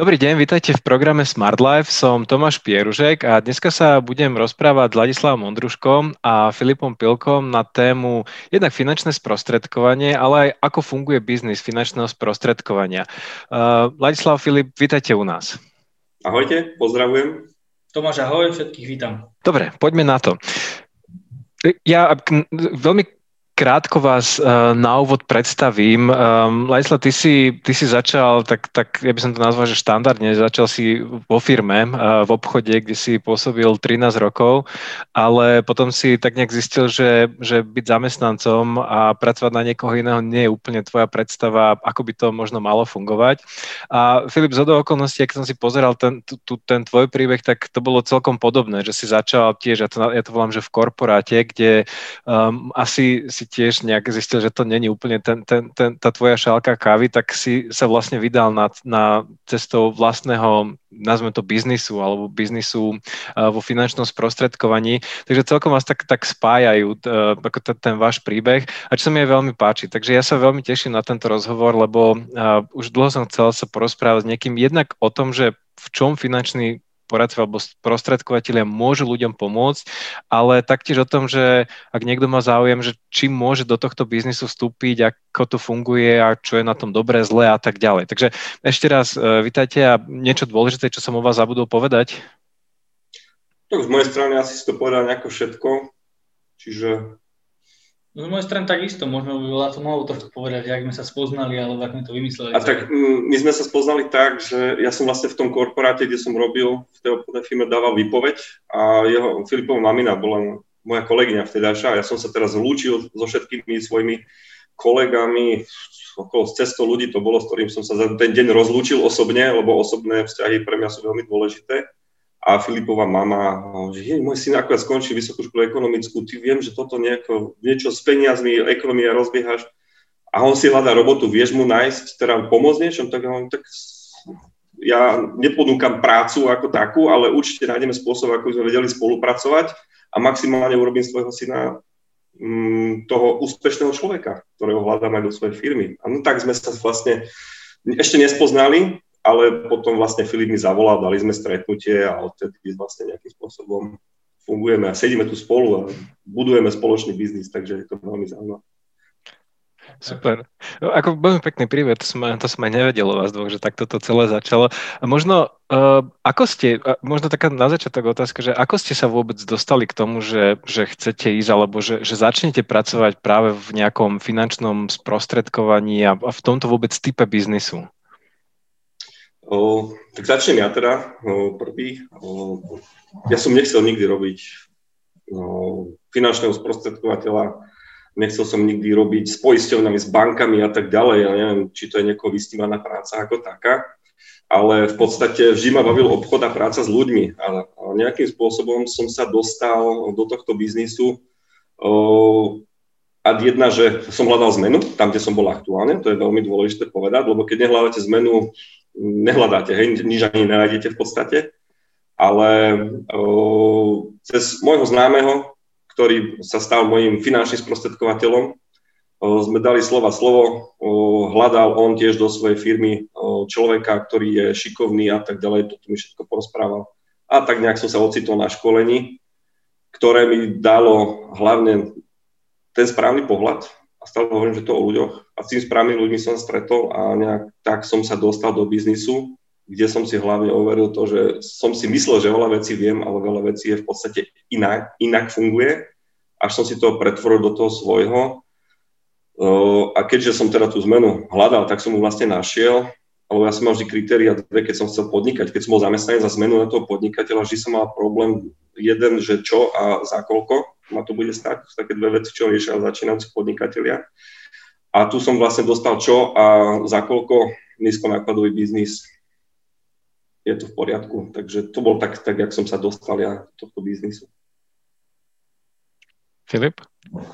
Dobrý deň, vítajte v programe Smart Life. Som Tomáš Pieružek a dneska sa budem rozprávať s Ladislavom Ondruškom a Filipom Pilkom na tému jednak finančné sprostredkovanie, ale aj ako funguje biznis finančného sprostredkovania. Uh, Ladislav, Filip, vítajte u nás. Ahojte, pozdravujem. Tomáš, ahoj, všetkých vítam. Dobre, poďme na to. Ja veľmi krátko vás uh, na úvod predstavím. Um, Lajsla, ty si, ty si začal, tak, tak ja by som to nazval, že štandardne, začal si vo firme, uh, v obchode, kde si pôsobil 13 rokov, ale potom si tak nejak zistil, že, že byť zamestnancom a pracovať na niekoho iného nie je úplne tvoja predstava, ako by to možno malo fungovať. A Filip, z okolností, ak som si pozeral ten, tu, ten tvoj príbeh, tak to bolo celkom podobné, že si začal tiež, ja to, ja to volám, že v korporáte, kde um, asi si tiež nejak zistil, že to není úplne ten, ten, ten, tá tvoja šálka kávy, tak si sa vlastne vydal na, na cestou vlastného, nazveme to biznisu, alebo biznisu uh, vo finančnom sprostredkovaní. Takže celkom vás tak, tak spájajú uh, ako ten, váš príbeh a čo sa mi aj veľmi páči. Takže ja sa veľmi teším na tento rozhovor, lebo uh, už dlho som chcel sa porozprávať s niekým jednak o tom, že v čom finančný poradcovia alebo sprostredkovateľia môžu ľuďom pomôcť, ale taktiež o tom, že ak niekto má záujem, že či môže do tohto biznisu vstúpiť, ako to funguje a čo je na tom dobré, zlé a tak ďalej. Takže ešte raz uh, vítajte a niečo dôležité, čo som o vás zabudol povedať? Tak z mojej strany asi si to povedal nejako všetko, čiže z mojej strany takisto, možno by bola to mohlo trošku povedať, jak sme sa spoznali, alebo ako sme to vymysleli. A tak my sme sa spoznali tak, že ja som vlastne v tom korporáte, kde som robil, v tej obchodnej firme dával výpoveď a jeho, Filipová mamina bola moja kolegyňa vtedajšia a ja som sa teraz lúčil so všetkými svojimi kolegami, okolo 100 ľudí to bolo, s ktorým som sa za ten deň rozlúčil osobne, lebo osobné vzťahy pre mňa sú veľmi dôležité a Filipová mama, že hej, môj syn akurát skončí vysokú školu ekonomickú, ty viem, že toto nejako, niečo s peniazmi, ekonomia rozbiehaš a on si hľadá robotu, vieš mu nájsť, teda pomôcť niečom, tak tak ja nepodúkam prácu ako takú, ale určite nájdeme spôsob, ako sme vedeli spolupracovať a maximálne urobím svojho syna mm, toho úspešného človeka, ktorého hľadám aj do svojej firmy. A no tak sme sa vlastne ešte nespoznali, ale potom vlastne Filip mi zavolal, dali sme stretnutie a odtedy vlastne nejakým spôsobom fungujeme a sedíme tu spolu a budujeme spoločný biznis, takže je to veľmi zaujímavé. Super. No, ako veľmi pekný príbeh, to som, to som aj nevedel o vás dvoch, že takto to celé začalo. A možno, uh, ako ste, možno taká na začiatok otázka, že ako ste sa vôbec dostali k tomu, že, že chcete ísť, alebo že, že začnete pracovať práve v nejakom finančnom sprostredkovaní a, a v tomto vôbec type biznisu? O, tak začnem ja teda o, prvý. O, ja som nechcel nikdy robiť o, finančného sprostredkovateľa, nechcel som nikdy robiť s poisťovnami, s bankami a tak ďalej. Ja neviem, či to je niekoho vystívaná práca ako taká, ale v podstate vždy ma bavil obchod a práca s ľuďmi. A, a nejakým spôsobom som sa dostal do tohto biznisu o, a jedna, že som hľadal zmenu tam, kde som bol aktuálne, to je veľmi dôležité povedať, lebo keď nehľadáte zmenu nehľadáte, hej, nič ani nenájdete v podstate, ale o, cez môjho známeho, ktorý sa stal mojim finančným sprostredkovateľom, o, sme dali slova slovo, o, hľadal on tiež do svojej firmy o, človeka, ktorý je šikovný a tak ďalej, toto mi všetko porozprával. A tak nejak som sa ocitol na školení, ktoré mi dalo hlavne ten správny pohľad a stále hovorím, že to o ľuďoch a s tým správnymi ľuďmi som stretol a nejak tak som sa dostal do biznisu, kde som si hlavne overil to, že som si myslel, že veľa vecí viem, ale veľa vecí je v podstate inak, inak funguje, až som si to pretvoril do toho svojho. A keďže som teda tú zmenu hľadal, tak som mu vlastne našiel, lebo ja som mal vždy kritéria dve, keď som chcel podnikať. Keď som bol zamestnaný za zmenu na toho podnikateľa, vždy som mal problém jeden, že čo a za koľko ma to bude stať. To sú také dve veci, čo riešia začínajúci podnikatelia. A tu som vlastne dostal čo a za koľko nízkonákladový biznis je to v poriadku. Takže to bol tak, tak jak som sa dostal ja do tohto biznisu. Filip?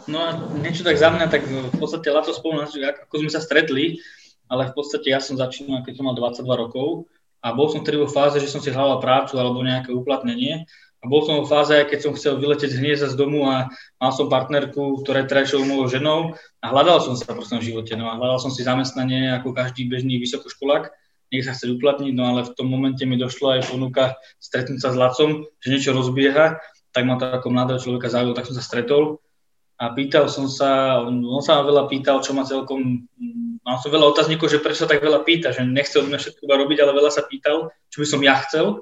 No a niečo tak za mňa, tak v podstate Lato spolu, ako sme sa stretli, ale v podstate ja som začínal, keď som mal 22 rokov a bol som vtedy vo fáze, že som si hľadal prácu alebo nejaké uplatnenie a bol som v fáze, keď som chcel vyletieť z hniezda z domu a mal som partnerku, ktorá je trajšou mojou ženou a hľadal som sa v svojom živote. No a hľadal som si zamestnanie ako každý bežný vysokoškolák nech sa chce uplatniť, no ale v tom momente mi došla aj ponuka stretnúť sa s Lacom, že niečo rozbieha, tak ma to ako mladého človeka zaujalo, tak som sa stretol a pýtal som sa, on, on sa ma veľa pýtal, čo ma celkom, mal som veľa otáznikov, že prečo sa tak veľa pýta, že nechce od mňa všetko robiť, ale veľa sa pýtal, čo by som ja chcel.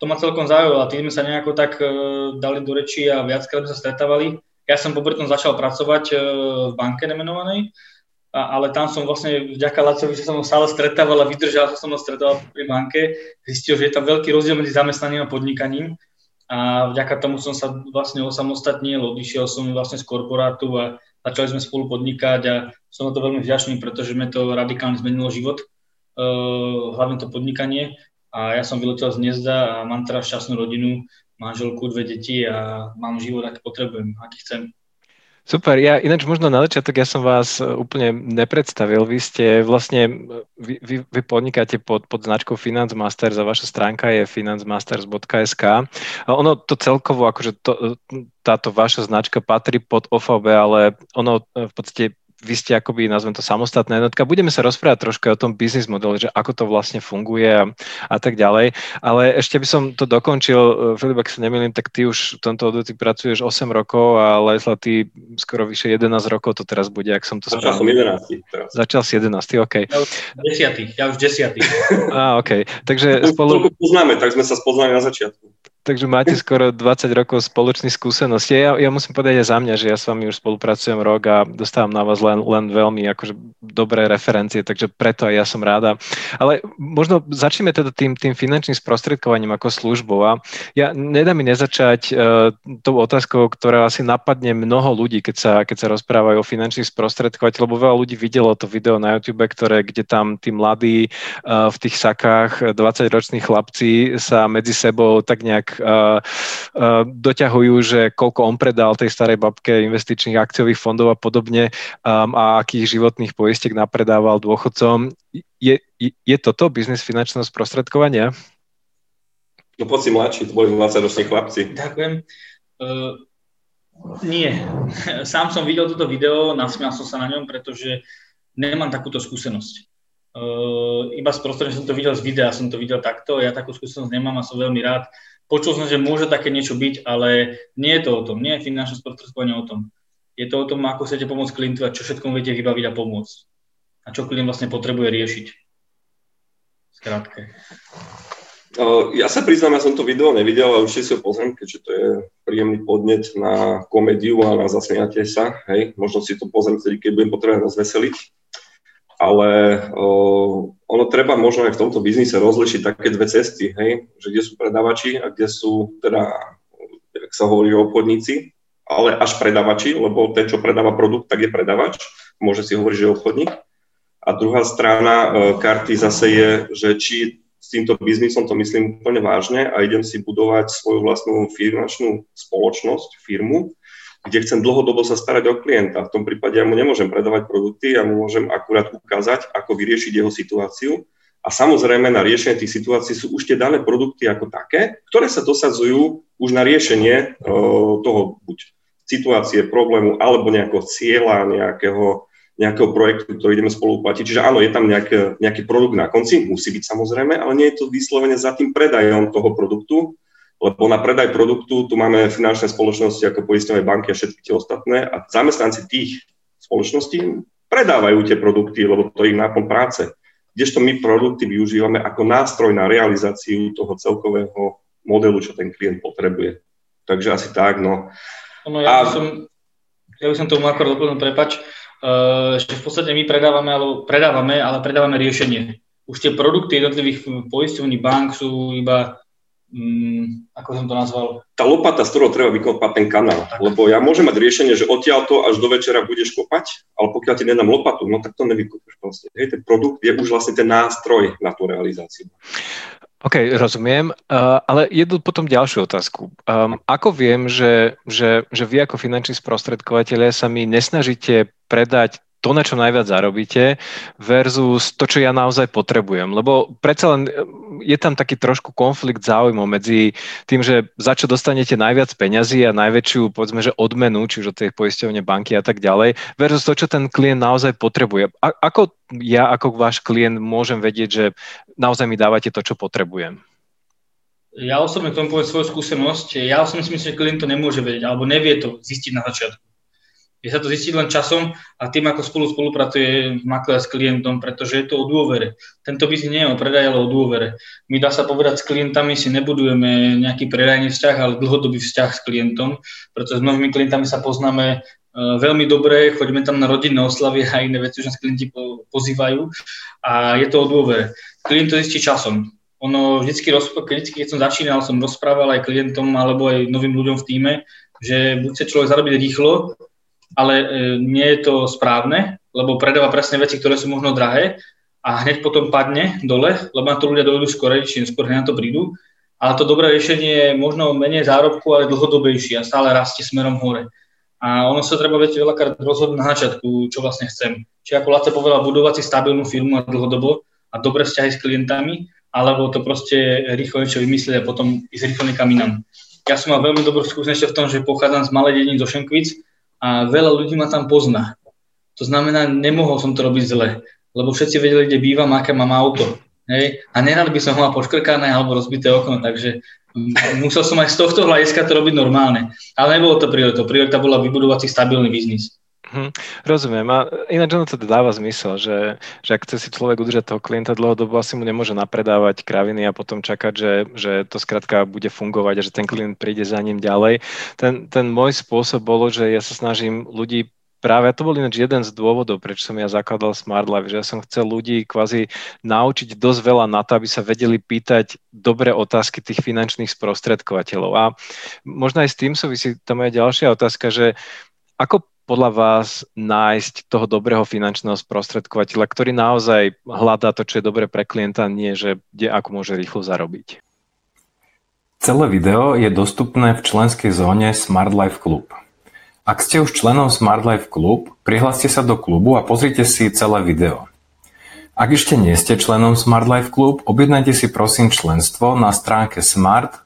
To ma celkom zaujalo a tým sme sa nejako tak uh, dali do reči a viackrát sme sa stretávali. Ja som popri tom začal pracovať uh, v banke nemenovanej, ale tam som vlastne vďaka Lacovi, že som stále stretával a vydržal, že som ho stretával pri banke, zistil, že je tam veľký rozdiel medzi zamestnaním a podnikaním a vďaka tomu som sa vlastne osamostatnil, odišiel som vlastne z korporátu a začali sme spolu podnikať a som na to veľmi vďačný, pretože mi to radikálne zmenilo život, uh, hlavne to podnikanie a ja som vyletel z Hniezda a mám teraz šťastnú rodinu, manželku, dve deti a mám život, aký potrebujem, aký chcem. Super, ja ináč možno na začiatok ja som vás e, úplne nepredstavil. Vy ste vlastne, vy, vy, vy podnikáte pod, pod značkou Finance Masters a vaša stránka je financemasters.sk. A ono to celkovo, akože to, e, táto vaša značka patrí pod OVB, ale ono e, v podstate vy ste akoby, nazvem to, samostatná jednotka. Budeme sa rozprávať trošku o tom biznis modeli, že ako to vlastne funguje a, a tak ďalej. Ale ešte by som to dokončil. E, Filip, ak sa nemýlim, tak ty už v tomto odvetví pracuješ 8 rokov a Lesla, ty skoro vyše 11 rokov to teraz bude, ak som to Začal som 11. Teraz. Začal si 11, OK. Ja už desiatý, ja už desiatý. Á, OK. Takže spolu... poznáme, tak sme sa spoznali na začiatku takže máte skoro 20 rokov spoločných skúseností. Ja, ja musím povedať aj za mňa, že ja s vami už spolupracujem rok a dostávam na vás len, len veľmi akože dobré referencie, takže preto aj ja som ráda. Ale možno začneme teda tým, tým finančným sprostredkovaním ako službou. A ja nedá mi nezačať uh, tou otázkou, ktorá asi napadne mnoho ľudí, keď sa, keď sa rozprávajú o finančných sprostredkovateľ, lebo veľa ľudí videlo to video na YouTube, ktoré, kde tam tí mladí uh, v tých sakách, 20-roční chlapci sa medzi sebou tak nejak doťahujú, že koľko on predal tej starej babke investičných akciových fondov a podobne um, a akých životných poistiek napredával dôchodcom. Je, je, toto biznis finančného sprostredkovania? No poď si mladší, to boli 20-roční chlapci. Ďakujem. Uh, nie. Sám som videl toto video, nasmial som sa na ňom, pretože nemám takúto skúsenosť. Uh, iba sprostredne som to videl z videa, som to videl takto, ja takú skúsenosť nemám a som veľmi rád, Počul som, že môže také niečo byť, ale nie je to o tom. Nie je finančné sprostredkovanie o tom. Je to o tom, ako chcete pomôcť klientu a čo všetko viete vybaviť a pomôcť. A čo klient vlastne potrebuje riešiť. Skrátke. Ja sa priznám, ja som to video nevidel, ale určite si ho pozriem, keďže to je príjemný podnet na komédiu a na zasmiatie sa. Hej, možno si to pozriem keď budem potrebovať rozveseliť ale uh, ono treba možno aj v tomto biznise rozlišiť také dve cesty, hej, že kde sú predavači a kde sú teda, jak sa hovorí, obchodníci, ale až predavači, lebo ten, čo predáva produkt, tak je predavač, môže si hovoriť, že je obchodník. A druhá strana uh, karty zase je, že či s týmto biznisom to myslím úplne vážne a idem si budovať svoju vlastnú finančnú spoločnosť, firmu, kde chcem dlhodobo sa starať o klienta. V tom prípade ja mu nemôžem predávať produkty, ja mu môžem akurát ukázať, ako vyriešiť jeho situáciu. A samozrejme na riešenie tých situácií sú už tie dané produkty ako také, ktoré sa dosadzujú už na riešenie uh, toho buď situácie, problému alebo nejakého cieľa, nejakého, nejakého projektu, ktorý ideme spolu platiť. Čiže áno, je tam nejaký, nejaký produkt na konci, musí byť samozrejme, ale nie je to vyslovene za tým predajom toho produktu, lebo na predaj produktu tu máme finančné spoločnosti ako poistové banky a všetky tie ostatné a zamestnanci tých spoločností predávajú tie produkty, lebo to je ich náplň práce. Kdežto my produkty využívame ako nástroj na realizáciu toho celkového modelu, čo ten klient potrebuje. Takže asi tak, no. no ja, by som, ja by som tomu akorát doplnil, prepač, uh, že v podstate my predávame, alebo predávame, ale predávame riešenie. Už tie produkty jednotlivých poisťovní bank sú iba mm, ako som to nazval? Tá lopata, z ktorou treba vykopať ten kanál. Tak. Lebo ja môžem mať riešenie, že odtiaľ to až do večera budeš kopať, ale pokiaľ ti nedám lopatu, no tak to nevykopeš proste. Hej, ten produkt je už vlastne ten nástroj na tú realizáciu. OK, rozumiem, uh, ale jednu potom ďalšiu otázku. Um, ako viem, že, že, že vy ako finanční sprostredkovateľe sa mi nesnažíte predať to, na čo najviac zarobíte versus to, čo ja naozaj potrebujem. Lebo predsa len e, je tam taký trošku konflikt záujmov medzi tým, že za čo dostanete najviac peňazí a najväčšiu, povedzme, že odmenu, či už od tej poisťovne banky a tak ďalej, versus to, čo ten klient naozaj potrebuje. A, ako ja, ako váš klient môžem vedieť, že naozaj mi dávate to, čo potrebujem? Ja osobne k tomu poviem svoju skúsenosť. Ja osobne si myslím, že klient to nemôže vedieť, alebo nevie to zistiť na začiatku. Je sa to zistiť len časom a tým, ako spolu spolupracuje makler s klientom, pretože je to o dôvere. Tento biznis nie je o predaj, ale o dôvere. My dá sa povedať, s klientami si nebudujeme nejaký predajný vzťah, ale dlhodobý vzťah s klientom, pretože s mnohými klientami sa poznáme e, veľmi dobre, chodíme tam na rodinné oslavy a iné veci, už nás klienti pozývajú a je to o dôvere. Klient to zistí časom. Ono vždycky, vždycky, keď som začínal, som rozprával aj klientom alebo aj novým ľuďom v týme, že buď sa človek zarobí rýchlo, ale e, nie je to správne, lebo predáva presne veci, ktoré sú možno drahé a hneď potom padne dole, lebo na to ľudia dojdú skôr, či skôr na to prídu. Ale to dobré riešenie je možno menej zárobku, ale dlhodobejšie a stále rastie smerom hore. A ono sa treba viete veľakrát rozhodnúť na začiatku, čo vlastne chcem. Či ako Lace povedal, budovať si stabilnú firmu a dlhodobo a dobré vzťahy s klientami, alebo to proste rýchlo niečo vymyslieť a potom ísť rýchlo niekam inam. Ja som mal veľmi dobrú skúsenosť v tom, že pochádzam z malej dediny do Šenkvic a veľa ľudí ma tam pozná. To znamená, nemohol som to robiť zle, lebo všetci vedeli, kde bývam, aké mám auto. Hej? A nerad by som mal poškrkané alebo rozbité okno, takže musel som aj z tohto hľadiska to robiť normálne. Ale nebolo to priorita. Priorita bola vybudovať si stabilný biznis. Hm, rozumiem. A ináč ono to dáva zmysel, že, že ak chce si človek udržať toho klienta dlhodobo, asi mu nemôže napredávať kraviny a potom čakať, že, že to skrátka bude fungovať a že ten klient príde za ním ďalej. Ten, ten môj spôsob bolo, že ja sa snažím ľudí práve to bol ináč jeden z dôvodov, prečo som ja zakladal Smart Life, že ja som chcel ľudí kvázi naučiť dosť veľa na to, aby sa vedeli pýtať dobré otázky tých finančných sprostredkovateľov. A možno aj s tým súvisí tá moja ďalšia otázka, že ako podľa vás nájsť toho dobrého finančného sprostredkovateľa, ktorý naozaj hľadá to, čo je dobre pre klienta, nie že kde ako môže rýchlo zarobiť? Celé video je dostupné v členskej zóne Smart Life Club. Ak ste už členom Smart Life Club, prihláste sa do klubu a pozrite si celé video. Ak ešte nie ste členom Smart Life Club, objednajte si prosím členstvo na stránke smart